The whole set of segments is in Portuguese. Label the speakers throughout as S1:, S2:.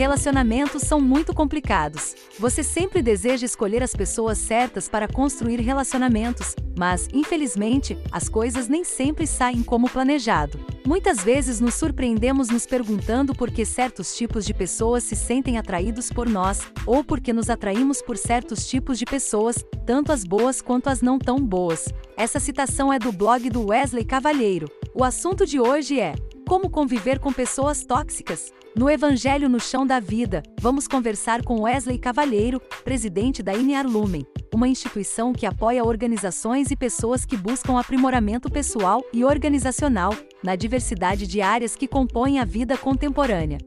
S1: Relacionamentos são muito complicados. Você sempre deseja escolher as pessoas certas para construir relacionamentos, mas, infelizmente, as coisas nem sempre saem como planejado. Muitas vezes nos surpreendemos nos perguntando por que certos tipos de pessoas se sentem atraídos por nós, ou por que nos atraímos por certos tipos de pessoas, tanto as boas quanto as não tão boas. Essa citação é do blog do Wesley Cavalheiro. O assunto de hoje é como conviver com pessoas tóxicas. No Evangelho no Chão da Vida, vamos conversar com Wesley Cavalheiro, presidente da INEAR Lumen, uma instituição que apoia organizações e pessoas que buscam aprimoramento pessoal e organizacional, na diversidade de áreas que compõem a vida contemporânea.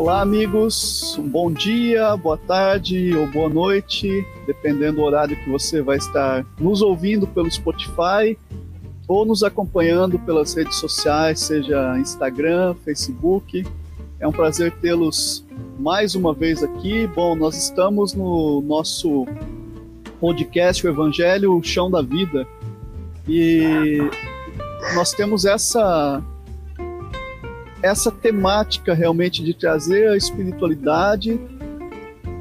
S2: Olá, amigos. Um bom dia, boa tarde ou boa noite, dependendo do horário que você vai estar nos ouvindo pelo Spotify ou nos acompanhando pelas redes sociais, seja Instagram, Facebook. É um prazer tê-los mais uma vez aqui. Bom, nós estamos no nosso podcast, o Evangelho, o Chão da Vida, e nós temos essa essa temática realmente de trazer a espiritualidade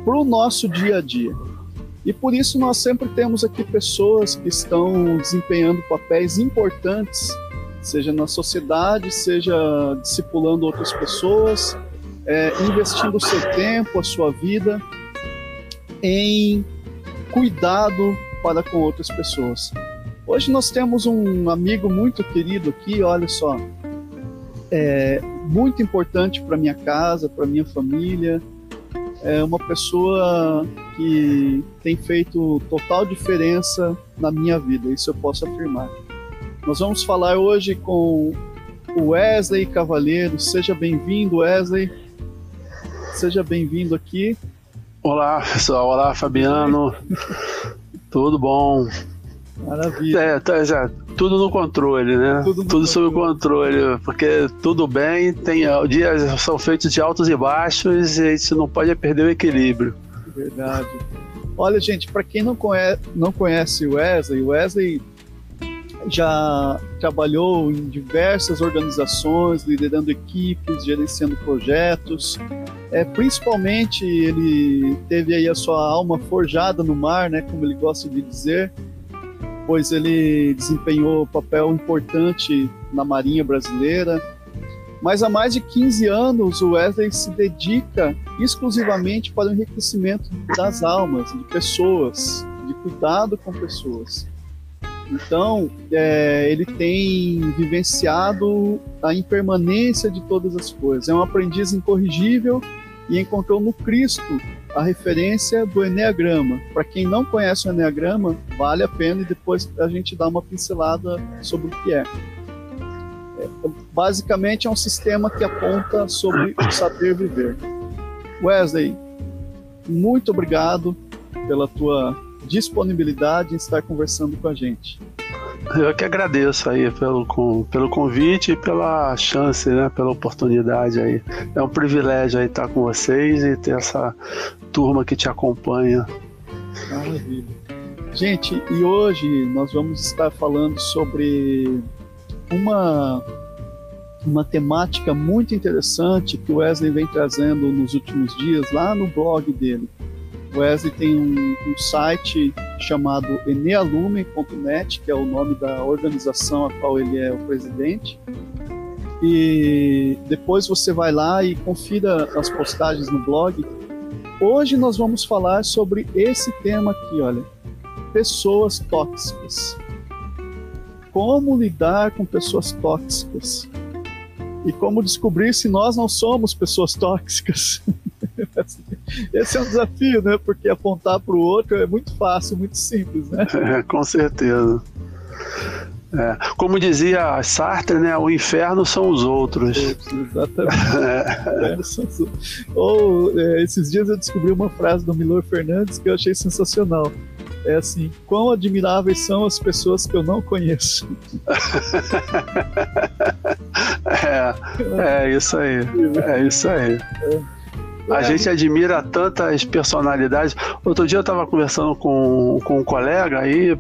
S2: para o nosso dia a dia. E por isso nós sempre temos aqui pessoas que estão desempenhando papéis importantes, seja na sociedade, seja discipulando outras pessoas, é, investindo o seu tempo, a sua vida em cuidado para com outras pessoas. Hoje nós temos um amigo muito querido aqui, olha só, é muito importante para minha casa, para minha família. É uma pessoa que tem feito total diferença na minha vida, isso eu posso afirmar. Nós vamos falar hoje com o Wesley Cavalheiro. Seja bem-vindo, Wesley. Seja bem-vindo aqui.
S3: Olá, pessoal. Olá, Fabiano. Tudo bom?
S2: Maravilha.
S3: É, tá, já, tudo no controle, né? Tudo, tudo sob controle, porque tudo bem, tem dias são feitos de altos e baixos e a gente não pode perder o equilíbrio.
S2: Verdade. Olha, gente, para quem não conhece, não conhece o Wesley, Wesley já trabalhou em diversas organizações, liderando equipes, gerenciando projetos. É, principalmente ele teve aí a sua alma forjada no mar, né, como ele gosta de dizer, pois ele desempenhou papel importante na Marinha Brasileira. Mas há mais de 15 anos o Wesley se dedica exclusivamente para o enriquecimento das almas, de pessoas, de cuidado com pessoas. Então, é, ele tem vivenciado a impermanência de todas as coisas. É um aprendiz incorrigível e encontrou no Cristo a referência do Enneagrama. Para quem não conhece o Enneagrama, vale a pena e depois a gente dá uma pincelada sobre o que é. é basicamente é um sistema que aponta sobre o saber viver. Wesley, muito obrigado pela tua disponibilidade em estar conversando com a gente.
S3: Eu que agradeço aí pelo, pelo convite e pela chance, né, pela oportunidade aí. É um privilégio aí estar com vocês e ter essa turma que te acompanha.
S2: Maravilha. Gente, e hoje nós vamos estar falando sobre uma uma temática muito interessante que o Wesley vem trazendo nos últimos dias lá no blog dele. Wesley tem um, um site chamado enealumen.net, que é o nome da organização a qual ele é o presidente. E depois você vai lá e confira as postagens no blog. Hoje nós vamos falar sobre esse tema aqui, olha, pessoas tóxicas. Como lidar com pessoas tóxicas? E como descobrir se nós não somos pessoas tóxicas? Esse é um desafio, né? Porque apontar para o outro é muito fácil, muito simples, né?
S3: É, com certeza. É. Como dizia Sartre, né? O inferno são os outros.
S2: Exatamente. É. Ou é, esses dias eu descobri uma frase do Milor Fernandes que eu achei sensacional. É assim, quão admiráveis são as pessoas que eu não conheço.
S3: é, é isso aí. É isso aí. É. A gente admira tantas personalidades. Outro dia eu estava conversando com, com um colega aí,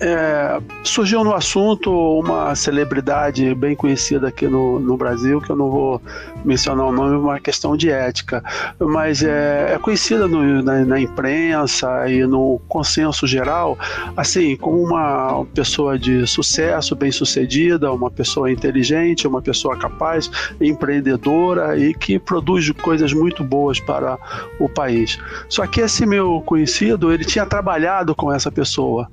S3: é, surgiu no assunto uma celebridade bem conhecida aqui no, no Brasil, que eu não vou mencionar o nome, uma questão de ética, mas é, é conhecida no, na, na, imprensa e no consenso geral, assim, como uma pessoa de sucesso, bem sucedida, uma pessoa inteligente, uma pessoa capaz, empreendedora e que produz coisas muito boas para o país. Só que esse meu conhecido, ele tinha trabalhado com essa pessoa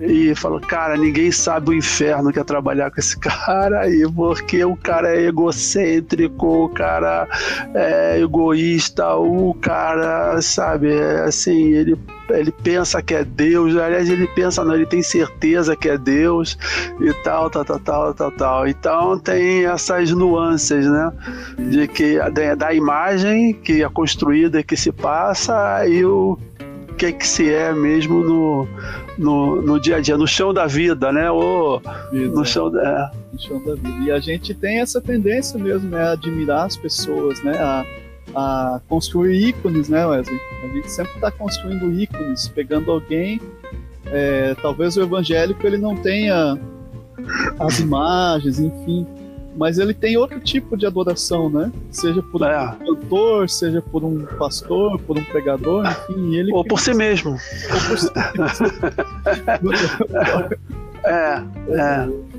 S3: e falou, cara, ninguém sabe o inferno que é trabalhar com esse cara aí, porque o cara é egocêntrico, o cara é egoísta, o cara, sabe, é assim, ele ele pensa que é Deus, aliás, ele pensa, não, ele tem certeza que é Deus e tal, tal, tal, tal, tal, tal. Então tem essas nuances, né? De que da, imagem que é construída, que se passa e o que que se é mesmo no, no, no dia a dia, no chão da vida, né? O, no, chão da,
S2: é. no chão da vida. E a gente tem essa tendência mesmo, né? A admirar as pessoas, né? A, a construir ícones, né, Wesley? A gente sempre está construindo ícones, pegando alguém. É, talvez o evangélico ele não tenha as imagens, enfim, mas ele tem outro tipo de adoração, né? Seja por é. um cantor, seja por um pastor, por um pregador, enfim. Ele
S3: Ou por si mesmo. Ou por si
S2: mesmo. é, é.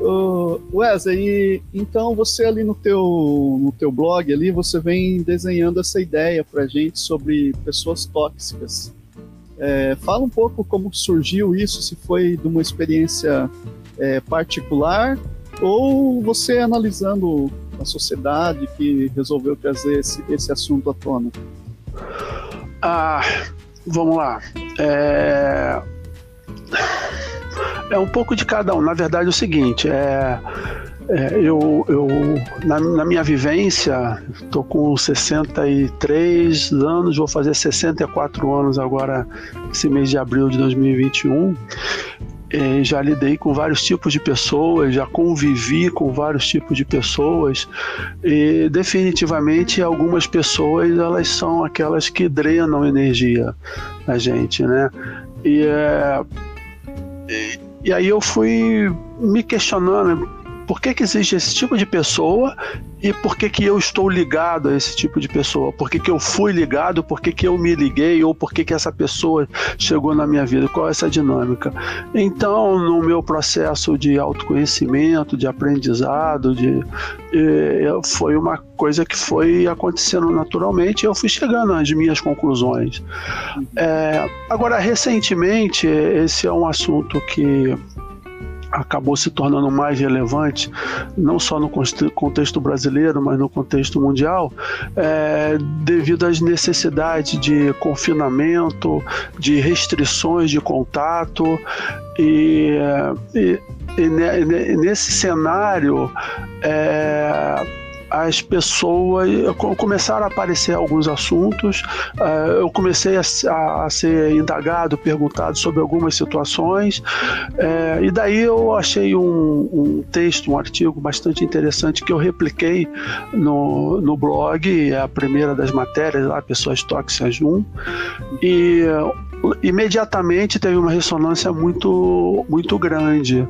S2: Uh, Wesley, então você ali no teu, no teu blog ali, você vem desenhando essa ideia pra gente sobre pessoas tóxicas. É, fala um pouco como surgiu isso, se foi de uma experiência é, particular ou você analisando a sociedade que resolveu trazer esse, esse assunto à tona?
S3: Ah, vamos lá. É... é um pouco de cada um. Na verdade, é o seguinte: é. É, eu, eu na, na, minha vivência, estou com 63 anos, vou fazer 64 anos agora, esse mês de abril de 2021 é, já lidei com vários tipos de pessoas, já convivi com vários tipos de pessoas e definitivamente algumas pessoas elas são aquelas que drenam energia na gente, né? E, é, e, e aí eu fui me questionando por que, que existe esse tipo de pessoa e por que, que eu estou ligado a esse tipo de pessoa? Por que, que eu fui ligado? Por que, que eu me liguei? Ou por que, que essa pessoa chegou na minha vida? Qual é essa dinâmica? Então, no meu processo de autoconhecimento, de aprendizado, de, foi uma coisa que foi acontecendo naturalmente e eu fui chegando às minhas conclusões. É, agora, recentemente, esse é um assunto que acabou se tornando mais relevante, não só no contexto brasileiro, mas no contexto mundial, é, devido às necessidades de confinamento, de restrições de contato e, e, e nesse cenário é, as pessoas começaram a aparecer alguns assuntos, eh, eu comecei a, ser indagado, perguntado sobre algumas situações, eh, e daí eu achei um, um, texto, um artigo bastante interessante que eu repliquei no, no blog, é a primeira das matérias lá, Pessoas Tóxicas 1, e imediatamente teve uma ressonância muito, muito grande.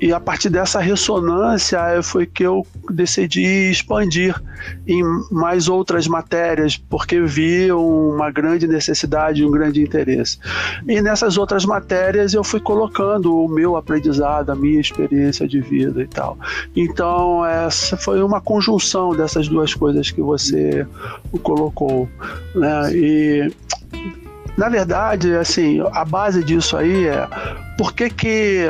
S3: E a partir dessa ressonância foi que eu decidi expandir em mais outras matérias, porque vi uma grande necessidade, um grande interesse. E nessas outras matérias eu fui colocando o meu aprendizado, a minha experiência de vida e tal. Então, essa foi uma conjunção dessas duas coisas que você colocou. Né? E na verdade, assim, a base disso aí é por que, que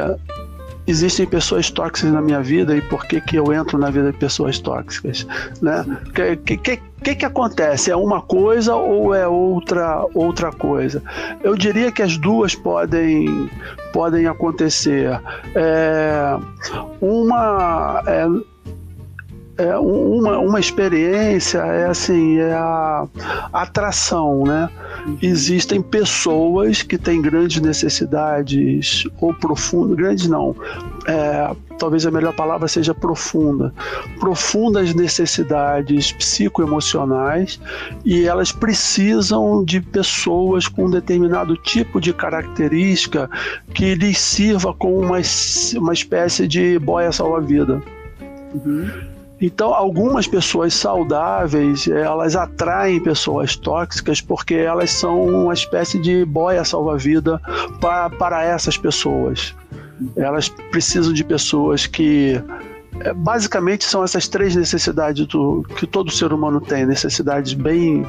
S3: existem pessoas tóxicas na minha vida e por que, que eu entro na vida de pessoas tóxicas, né? O que, que, que, que acontece? É uma coisa ou é outra outra coisa? Eu diria que as duas podem podem acontecer. É, uma é, é, uma, uma experiência é assim, é a atração, né? Existem pessoas que têm grandes necessidades, ou profundas, grandes não, é, talvez a melhor palavra seja profunda, profundas necessidades psicoemocionais e elas precisam de pessoas com um determinado tipo de característica que lhes sirva como uma, uma espécie de boia salva-vida. Uhum. Então, algumas pessoas saudáveis, elas atraem pessoas tóxicas porque elas são uma espécie de boia salva-vida para, para essas pessoas. Elas precisam de pessoas que é, basicamente são essas três necessidades do, que todo ser humano tem, necessidades bem,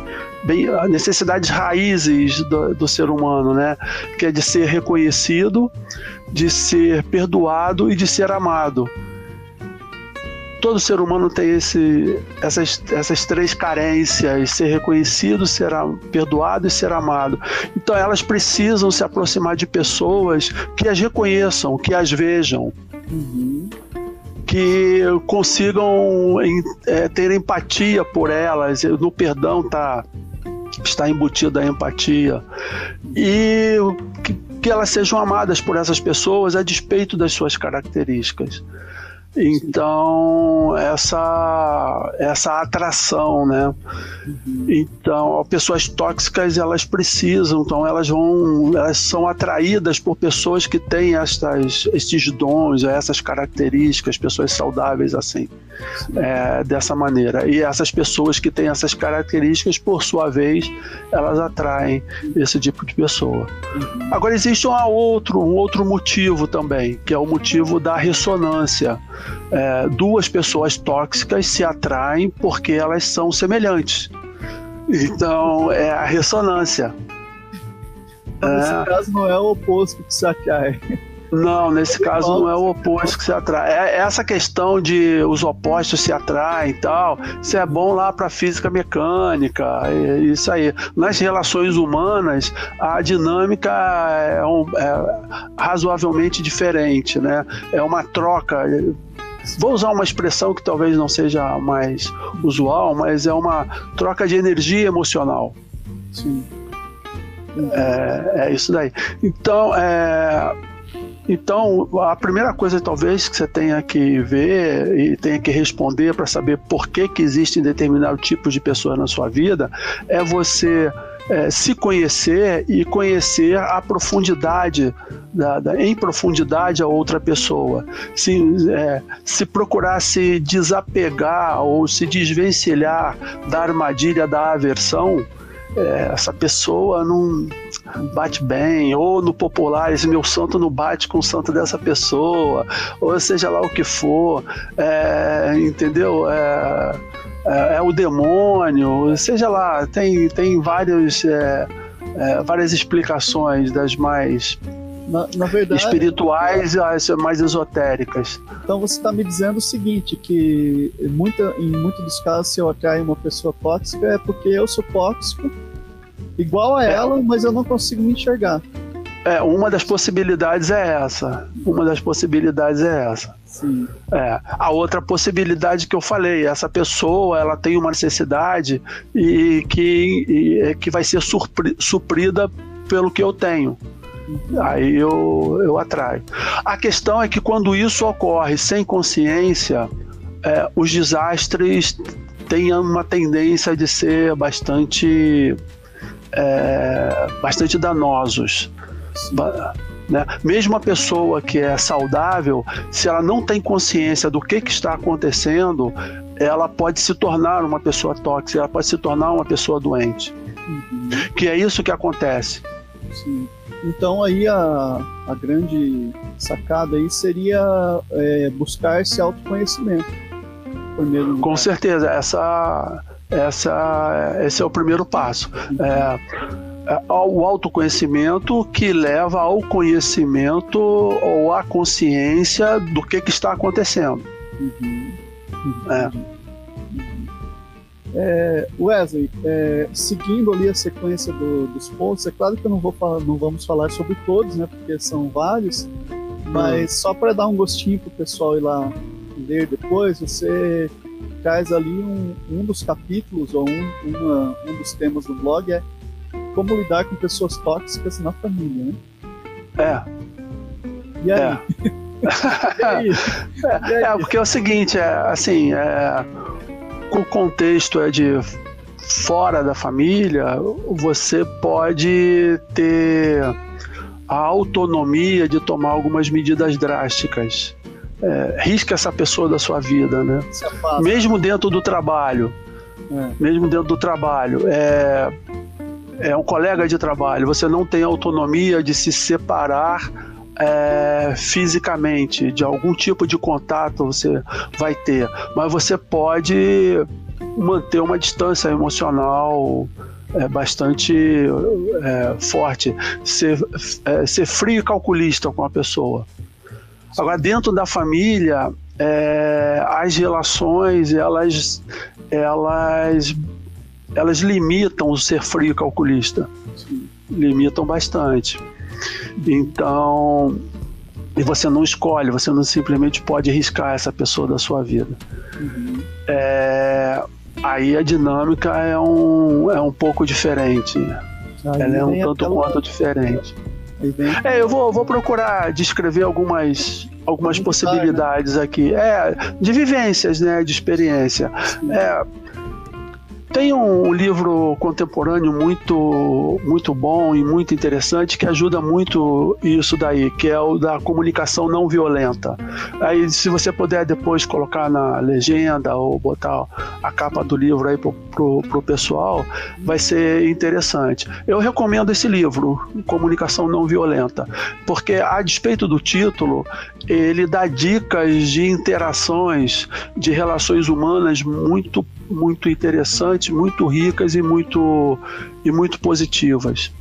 S3: bem necessidades raízes do, do, ser humano, né? Que é de ser reconhecido, de ser perdoado e de ser amado todo ser humano tem esse, essas, essas três carências: ser reconhecido, ser perdoado e ser amado. Então elas precisam se aproximar de pessoas que as reconheçam, que as vejam. Uhum. Que consigam é, ter empatia por elas, no perdão tá, está embutida a empatia. E que, que elas sejam amadas por essas pessoas a despeito das suas características. Então, essa, essa atração, né? Uhum. Então, pessoas tóxicas, elas precisam, então elas vão, elas são atraídas por pessoas que têm estas, esses dons, essas características, pessoas saudáveis assim, é, dessa maneira. E essas pessoas que têm essas características, por sua vez, elas atraem esse tipo de pessoa. Uhum. Agora, existe um outro, um outro motivo também, que é o motivo da ressonância é, duas pessoas tóxicas se atraem porque elas são semelhantes. Então, é a ressonância.
S2: Nesse é... caso, não é o oposto que se atrai.
S3: Não, nesse caso não é o oposto que se atrai. É essa questão de os opostos se atraem e tal, isso é bom lá para física mecânica, é isso aí. Nas relações humanas, a dinâmica é, um, é razoavelmente diferente, né? É uma troca Vou usar uma expressão que talvez não seja mais usual, mas é uma troca de energia emocional. Sim. É, é isso daí. Então, é, então, a primeira coisa talvez que você tenha que ver e tenha que responder para saber por que, que existem determinado tipo de pessoas na sua vida é você é, se conhecer e conhecer a profundidade, da, da, em profundidade a outra pessoa. Se, é, se procurar se desapegar ou se desvencilhar da armadilha da aversão, é, essa pessoa não bate bem, ou no popular, esse meu santo não bate com o santo dessa pessoa, ou seja lá o que for, é, entendeu? É, é, é, o demônio, seja lá, tem, tem vários, é, é, várias explicações das mais na, na verdade, espirituais e as mais esotéricas.
S2: Então você está me dizendo o seguinte, que muita, em muitos dos casos se eu atraio uma pessoa tóxica é porque eu sou tóxico, igual a é. ela, mas eu não consigo me enxergar.
S3: É, uma das possibilidades é essa. Uma das possibilidades é essa. Sim. É. A outra possibilidade que eu falei, essa pessoa ela tem uma necessidade e que, e, que vai ser surpri, suprida pelo que eu tenho. Aí eu, eu atraio. A questão é que quando isso ocorre sem consciência, é, os desastres têm uma tendência de ser bastante, é, bastante danosos. Né? Mesmo a pessoa que é saudável, se ela não tem consciência do que, que está acontecendo, ela pode se tornar uma pessoa tóxica, ela pode se tornar uma pessoa doente. Uhum. Que é isso que acontece.
S2: Sim. Então aí a, a grande sacada aí seria é, buscar esse autoconhecimento.
S3: Com certeza, essa, essa, esse é o primeiro passo. Uhum. É, é, o autoconhecimento que leva ao conhecimento ou à consciência do que, que está acontecendo. Uhum.
S2: É. É, Wesley, é, seguindo ali a sequência do, dos pontos, é claro que eu não, vou não vamos falar sobre todos, né, porque são vários, mas uhum. só para dar um gostinho para o pessoal ir lá ler depois, você traz ali um, um dos capítulos ou um, uma, um dos temas do blog é como lidar com pessoas tóxicas na família, né?
S3: É.
S2: E aí?
S3: É. e aí? É, é, porque é o seguinte, é, assim, é, o contexto é de fora da família, você pode ter a autonomia de tomar algumas medidas drásticas. É, risca essa pessoa da sua vida, né? É mesmo dentro do trabalho. É. Mesmo dentro do trabalho. É, é um colega de trabalho, você não tem autonomia de se separar é, fisicamente, de algum tipo de contato você vai ter, mas você pode manter uma distância emocional é, bastante é, forte, ser, é, ser frio e calculista com a pessoa. Agora, dentro da família, é, as relações elas, elas elas limitam o ser frio calculista. Limitam bastante. Então, e você não escolhe, você não simplesmente pode riscar essa pessoa da sua vida. Uhum. É, aí a dinâmica é um, é um pouco diferente. Aí Ela é um tanto quanto diferente. É, eu vou, vou procurar descrever algumas, algumas possibilidades aqui. É, de vivências, né? De experiência. É, tem um livro contemporâneo muito, muito bom e muito interessante que ajuda muito isso daí, que é o da comunicação não violenta. Aí, se você puder depois colocar na legenda ou botar a capa do livro aí pro, pro, pro pessoal, vai ser interessante. Eu recomendo esse livro, Comunicação Não Violenta, porque a despeito do título, ele dá dicas de interações, de relações humanas muito muito interessantes, muito ricas e muito, e muito positivas.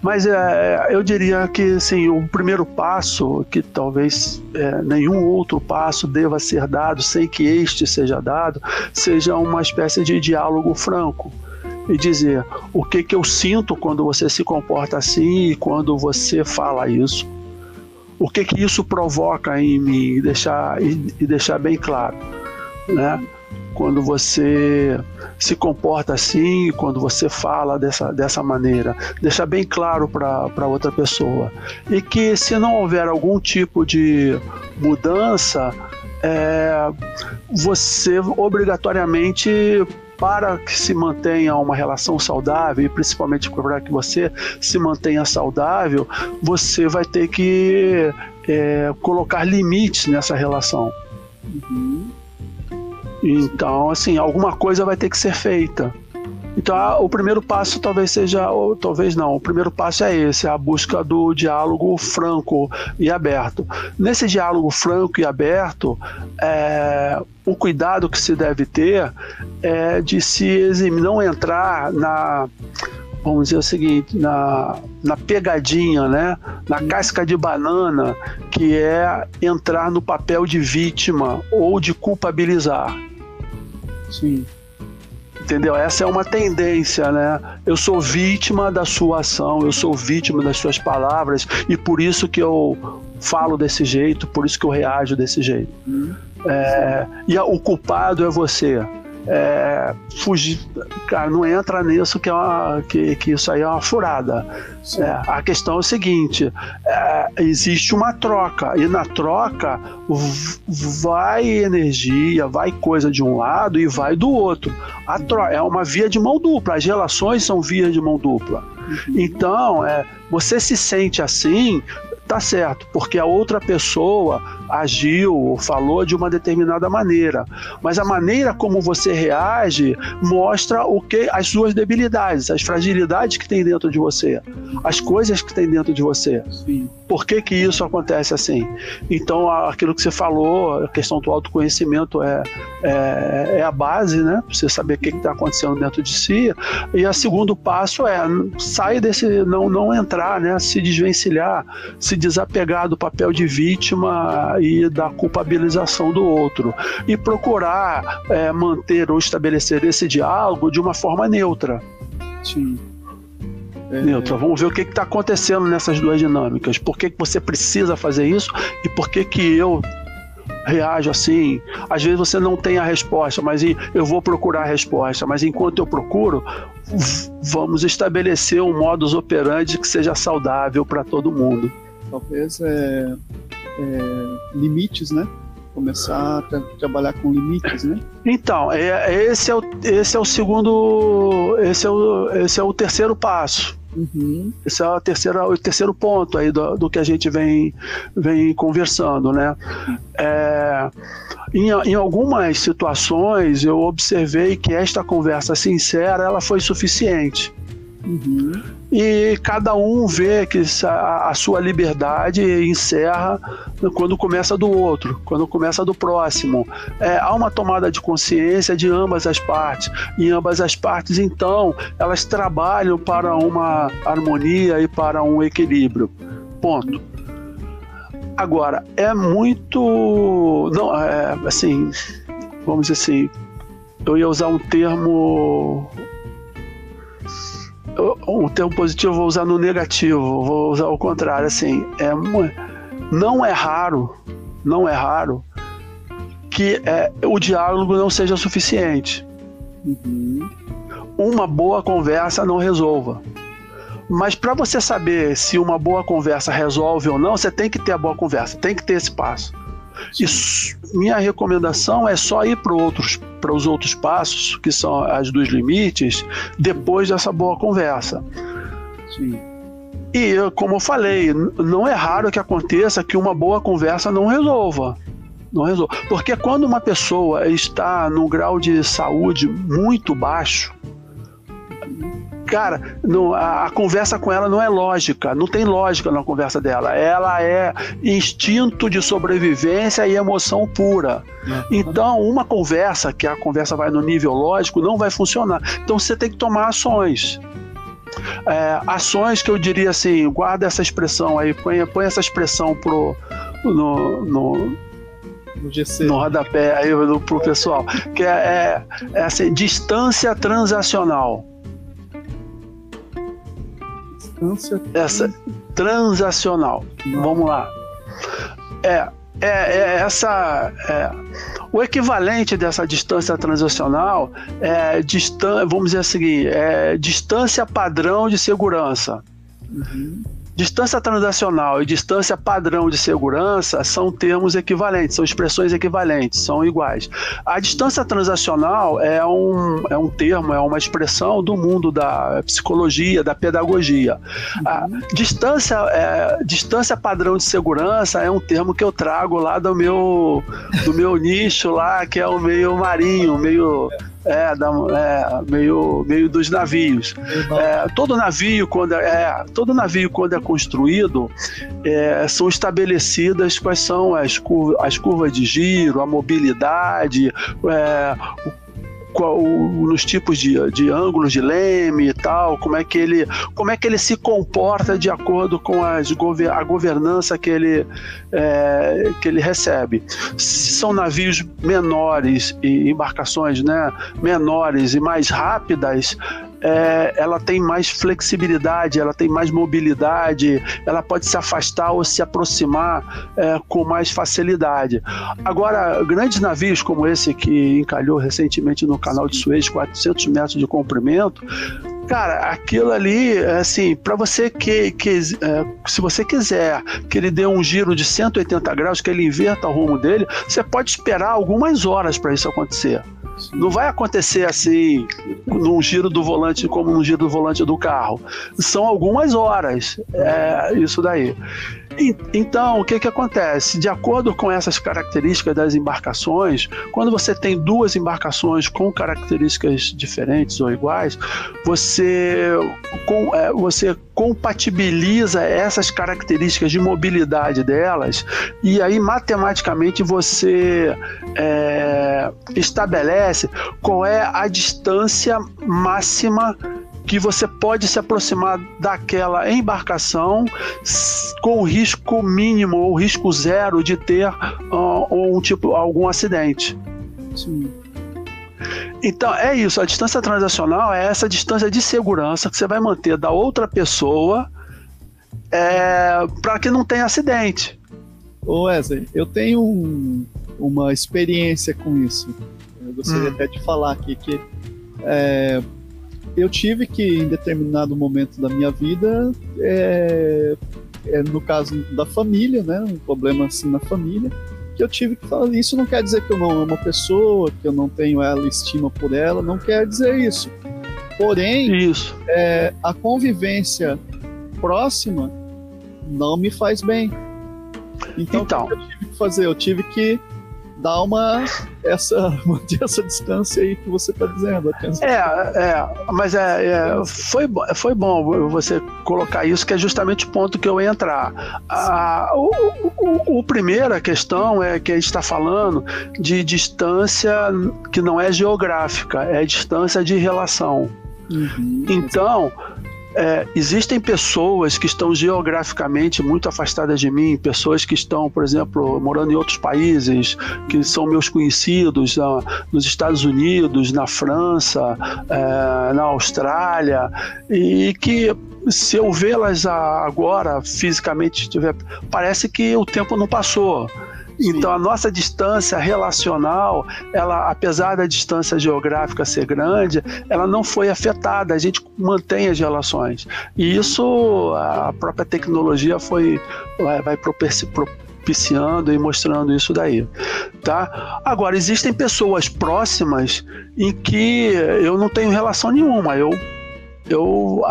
S3: Mas é, eu diria que assim, o primeiro passo, que talvez é, nenhum outro passo deva ser dado sem que este seja dado, seja uma espécie de diálogo franco e dizer o que, que eu sinto quando você se comporta assim e quando você fala isso. O que, que isso provoca em mim e deixar, e, e deixar bem claro. Né? Quando você se comporta assim, quando você fala dessa, dessa maneira. Deixa bem claro para outra pessoa. E que se não houver algum tipo de mudança, é, você obrigatoriamente para que se mantenha uma relação saudável e principalmente para que você se mantenha saudável, você vai ter que é, colocar limites nessa relação. Uhum. Então, assim, alguma coisa vai ter que ser feita. Então, o primeiro passo talvez seja, ou talvez não, o primeiro passo é esse, a busca do diálogo franco e aberto. Nesse diálogo franco e aberto, é, o cuidado que se deve ter é de se eximir, não entrar na, vamos dizer o seguinte, na, na pegadinha, né? na casca de banana, que é entrar no papel de vítima ou de culpabilizar.
S2: Sim.
S3: Entendeu? Essa é uma tendência, né? Eu sou vítima da sua ação, eu sou vítima das suas palavras e por isso que eu falo desse jeito, por isso que eu reajo desse jeito. Hum. É, e o culpado é você é, fugir, cara, não entra nisso que, é uma, que, que isso aí é uma furada. É, a questão é o seguinte: é, existe uma troca, e na troca vai energia, vai coisa de um lado e vai do outro. A troca, é uma via de mão dupla, as relações são vias de mão dupla. Uhum. Então, é, você se sente assim, tá certo, porque a outra pessoa agiu ou falou de uma determinada maneira, mas a maneira como você reage mostra o que as suas debilidades, as fragilidades que tem dentro de você, as coisas que tem dentro de você. Sim. Por que que isso acontece assim? Então, aquilo que você falou, a questão do autoconhecimento é, é, é a base, né? Você saber o que está acontecendo dentro de si. E o segundo passo é sair desse, não, não entrar, né? Se desvencilhar, se desapegar do papel de vítima e da culpabilização do outro e procurar é, manter ou estabelecer esse diálogo de uma forma neutra.
S2: Sim.
S3: É... Neutra. Vamos ver o que está acontecendo nessas duas dinâmicas. Por que, que você precisa fazer isso e por que, que eu reajo assim. Às vezes você não tem a resposta, mas eu vou procurar a resposta. Mas enquanto eu procuro, vamos estabelecer um modus operandi que seja saudável para todo mundo.
S2: Talvez é, é, limites, né? Começar a tra trabalhar com limites, né?
S3: Então, é, esse, é o, esse é o segundo. Esse é o, esse é o terceiro passo Uhum. Esse é o terceiro, o terceiro ponto aí do, do que a gente vem, vem conversando, né? É, em, em algumas situações eu observei que esta conversa sincera ela foi suficiente. Uhum. E cada um vê que a, sua liberdade encerra quando começa do outro, quando começa do próximo. É, há uma tomada de consciência de ambas as partes. E ambas as partes, então, elas trabalham para uma harmonia e para um equilíbrio. Ponto. Agora, é muito. Não, é, assim, vamos dizer assim, eu ia usar um termo o termo positivo eu vou usar no negativo, vou usar o contrário, assim, é não é raro, não é raro que é, o diálogo não seja suficiente. Uhum. Uma boa conversa não resolva. Mas para você saber se uma boa conversa resolve ou não, você tem que ter a boa conversa, tem que ter esse passo. Isso, minha recomendação é só ir para outros para os outros passos, que são as dos limites, depois dessa boa conversa. Sim. E como eu falei, não é raro que aconteça que uma boa conversa não resolva. Não resolva. Porque quando uma pessoa está num grau de saúde muito baixo, cara, não, a, a, conversa com ela não é lógica, não tem lógica na conversa dela. Ela é instinto de sobrevivência e emoção pura. Uhum. Então, uma conversa, que a conversa vai no nível lógico, não vai funcionar. Então, você tem que tomar ações. É, ações que eu diria assim, guarda essa expressão aí, põe, põe essa expressão pro, no, no no GC. No rodapé aí pro pessoal. Que é, é, é assim, distância transacional. Essa transacional. Vamos lá. É, é, é essa é, o equivalente dessa distância transacional é distan vamos dizer assim, é distância padrão de segurança. Uhum. Distância transacional e distância padrão de segurança são termos equivalentes, são expressões equivalentes, são iguais. A distância transacional é um, é um termo, é uma expressão do mundo da psicologia, da pedagogia. A distância, é, distância padrão de segurança é um termo que eu trago lá do meu, do meu nicho lá, que é o meio marinho, meio é, da, é, meio, meio dos navios. É, todo navio quando é, é, todo navio quando é construído é, são estabelecidas quais são as, curvas, as curvas de giro, a mobilidade, é, o qual, nos tipos de, de ângulos de leme e tal, como é que ele, como é que ele se comporta de acordo com as, a governança que ele, é, que ele recebe. Se são navios menores e embarcações né, menores e mais rápidas, é, ela tem mais flexibilidade, ela tem mais mobilidade, ela pode se afastar ou se aproximar é, com mais facilidade. Agora, grandes navios como esse que encalhou recentemente no canal de Suez, 400 metros de comprimento, cara, aquilo ali, assim, para você que, que é, se você quiser que ele dê um giro de 180 graus, que ele inverta o rumo dele, você pode esperar algumas horas para isso acontecer. Não vai acontecer assim, num giro do volante, como no giro do volante do carro. São algumas horas, é isso daí. Então, o que, que acontece? De acordo com essas características das embarcações, quando você tem duas embarcações com características diferentes ou iguais, você, com, é, você compatibiliza essas características de mobilidade delas e aí matematicamente você é, estabelece qual é a distância máxima que você pode se aproximar daquela embarcação com o risco mínimo ou risco zero de ter uh, um tipo algum acidente. Sim. Então é isso, a distância transacional é essa distância de segurança que você vai manter da outra pessoa é, para que não tenha acidente.
S2: Ô Wesley, eu tenho um, uma experiência com isso. Eu gostaria hum. até de falar aqui que é, eu tive que, em determinado momento da minha vida, é, é, no caso da família, né, um problema assim na família, que eu tive que falar. Isso não quer dizer que eu não amo a pessoa, que eu não tenho ela estima por ela, não quer dizer isso. Porém,
S3: isso.
S2: É, a convivência próxima não me faz bem. Então, então. o que eu tive que fazer? Eu tive que dar uma essa manter essa distância aí que você está dizendo.
S3: É, é, mas é, é, foi, foi bom você colocar isso, que é justamente o ponto que eu ia entrar. A, o, o, o primeira questão é que a gente está falando de distância que não é geográfica, é distância de relação. Uhum, então, é, existem pessoas que estão geograficamente muito afastadas de mim, pessoas que estão, por exemplo, morando em outros países, que são meus conhecidos uh, nos Estados Unidos, na França, uh, na Austrália, e que se eu vê-las agora fisicamente, parece que o tempo não passou. Então a nossa distância relacional, ela, apesar da distância geográfica ser grande, ela não foi afetada. A gente mantém as relações. E isso a própria tecnologia foi vai, vai propiciando e mostrando isso daí, tá? Agora existem pessoas próximas em que eu não tenho relação nenhuma. Eu eu,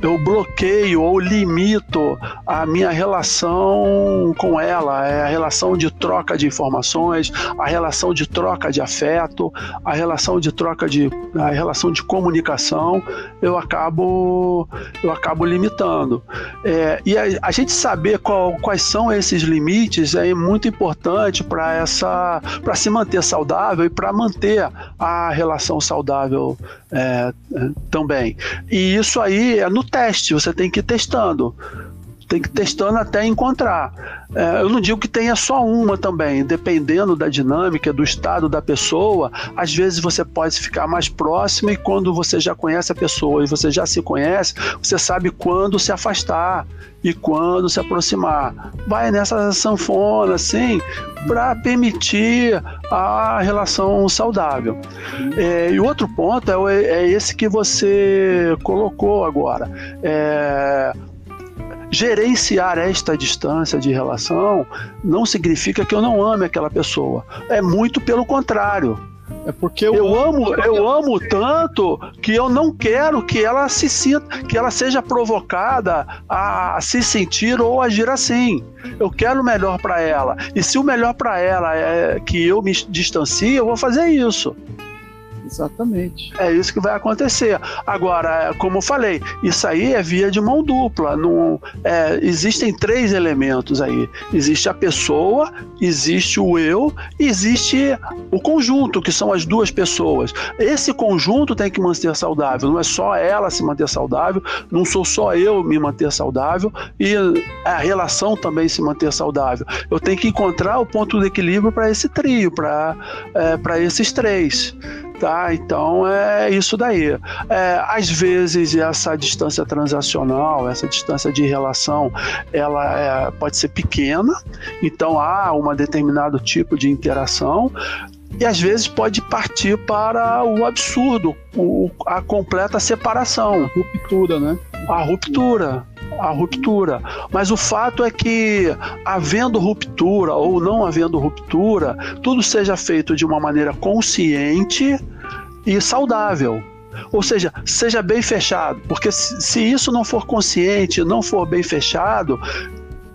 S3: eu bloqueio ou limito a minha relação com ela, é a relação de troca de informações, a relação de troca de afeto, a relação de troca de a relação de comunicação, eu acabo eu acabo limitando. É, e a, a, gente saber qual, quais são esses limites é muito importante para essa para se manter saudável e para manter a relação saudável é, também. E isso aí é no teste, você tem que ir testando. Tem que ir testando até encontrar. É, eu não digo que tenha só uma também, dependendo da dinâmica, do estado da pessoa, às vezes você pode ficar mais próximo e quando você já conhece a pessoa e você já se conhece, você sabe quando se afastar e quando se aproximar. Vai nessa sanfona, assim, para permitir a relação saudável. É, e outro ponto é, é, esse que você colocou agora. É, gerenciar esta distância de relação não significa que eu não ame aquela pessoa. É muito pelo contrário. É porque eu, eu amo, eu amo tanto que eu não quero que ela se sinta, que ela seja provocada a se sentir ou agir assim. Eu quero o melhor para ela. E se o melhor para ela é que eu me distancie, eu vou fazer isso.
S2: Exatamente.
S3: É isso que vai acontecer. Agora, como eu falei, isso aí é via de mão dupla. Não, é, existem três elementos aí: existe a pessoa, existe o eu, existe o conjunto, que são as duas pessoas. Esse conjunto tem que manter saudável. Não é só ela se manter saudável, não sou só eu me manter saudável e a relação também se manter saudável. Eu tenho que encontrar o ponto de equilíbrio para esse trio, para é, esses três tá? Então é isso daí. É, às vezes essa distância transacional, essa distância de relação, ela é, pode ser pequena, então há um determinado tipo de interação, e às vezes pode partir para o absurdo, o, a completa separação.
S2: Ruptura, né?
S3: A ruptura a ruptura. Mas o fato é que, havendo ruptura ou não havendo ruptura, tudo seja feito de uma maneira consciente e saudável. Ou seja, seja bem fechado, porque se isso não for consciente, não for bem fechado,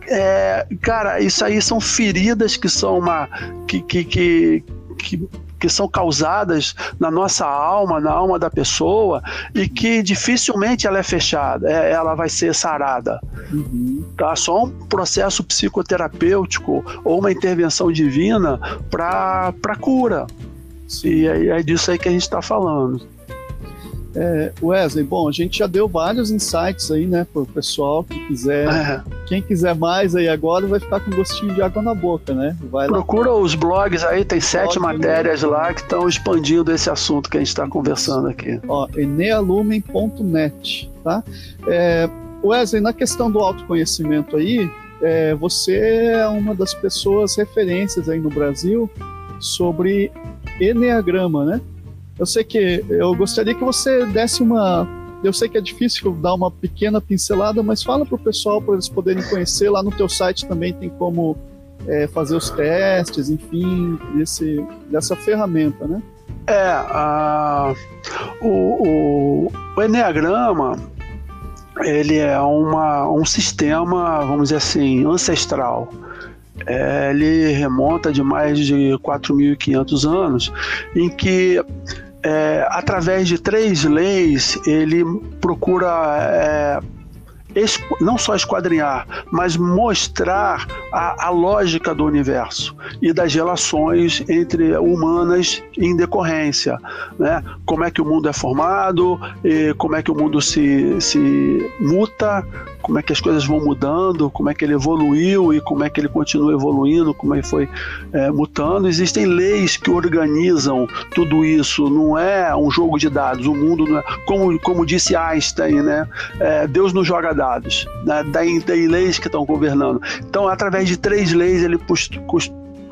S3: é, cara, isso aí são feridas que são uma. que, que, que, que que são causadas na nossa alma, na alma da pessoa, e que dificilmente ela é fechada, é, ela vai ser sarada. Uhum. Tá? Só um processo psicoterapêutico ou uma intervenção divina para cura. Sim. E é, é disso aí que a gente está falando.
S2: É, Wesley, bom, a gente já deu vários insights aí, né, pro pessoal que quiser. É. Quem quiser mais aí agora vai ficar com gostinho de água na boca, né?
S3: Vai Procura lá. os blogs aí, tem sete matérias lá que estão expandindo esse assunto que a gente está conversando aqui.
S2: Ó, enealumen.net, tá? É, Wesley, na questão do autoconhecimento aí, é, você é uma das pessoas referências aí no Brasil sobre Enneagrama, né? Eu sei que eu gostaria que você desse uma. Eu sei que é difícil dar uma pequena pincelada, mas fala para o pessoal para eles poderem conhecer. Lá no teu site também tem como é, fazer os testes, enfim, desse, dessa ferramenta, né?
S3: É, a, o, o, o Enneagrama ele é uma, um sistema, vamos dizer assim, ancestral. É, ele remonta de mais de 4.500 anos, em que é, através de três leis ele procura é, não só esquadrinhar, mas mostrar a, a, lógica do universo e das relações entre humanas em decorrência. Né? Como é que o mundo é formado, como é que o mundo se, se muta, como é que as coisas vão mudando, como é que ele evoluiu e como é que ele continua evoluindo, como ele foi é, mutando. Existem leis que organizam tudo isso, não é um jogo de dados. O mundo, não é, como, como disse Einstein, né? É, Deus não joga dados, né? tem, tem leis que estão governando. Então, através de três leis, ele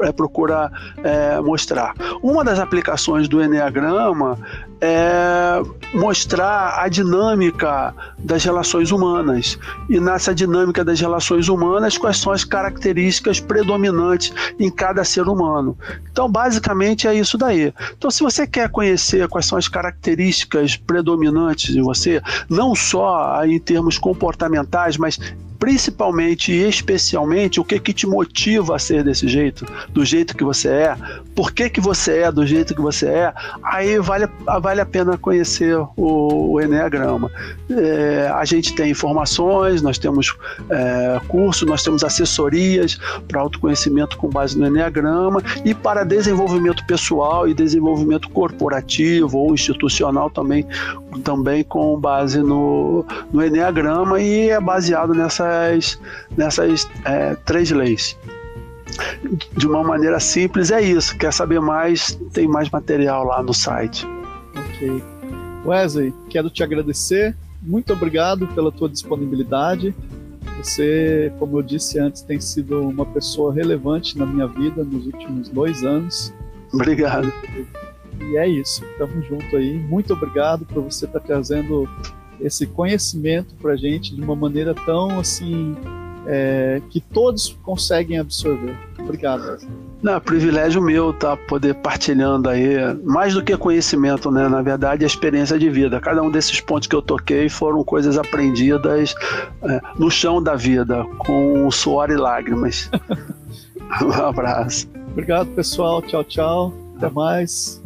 S3: é, procura é, mostrar. Uma das aplicações do Enneagrama é mostrar a dinâmica das relações humanas. E nessa dinâmica das relações humanas, quais são as características predominantes em cada ser humano. Então, basicamente, é isso daí. Então, se você quer conhecer quais são as características predominantes de você, não só em termos comportamentais, mas principalmente e especialmente o que que te motiva a ser desse jeito, do jeito que você é, por que que você é do jeito que você é, aí vale, vale a pena conhecer o, o Enneagrama. É, a gente tem informações, nós temos é, cursos, nós temos assessorias para autoconhecimento com base no Enneagrama e para desenvolvimento pessoal e desenvolvimento corporativo ou institucional também, também com base no, no Enneagrama e é baseado nessa nessas, nessas é, três leis. De uma maneira simples, é isso. Quer saber mais? Tem mais material lá no site.
S2: Ok. Wesley, quero te agradecer. Muito obrigado pela tua disponibilidade. Você, como eu disse antes, tem sido uma pessoa relevante na minha vida nos últimos dois anos.
S3: Obrigado.
S2: E é isso. Tamo junto aí. Muito obrigado por você estar trazendo esse conhecimento para a gente de uma maneira tão assim é, que todos conseguem absorver. Obrigado.
S3: Não, privilégio meu tá poder partilhando aí mais do que conhecimento, né? Na verdade, a experiência de vida. Cada um desses pontos que eu toquei foram coisas aprendidas é, no chão da vida, com suor e lágrimas. um abraço.
S2: Obrigado, pessoal. Tchau, tchau. Até mais.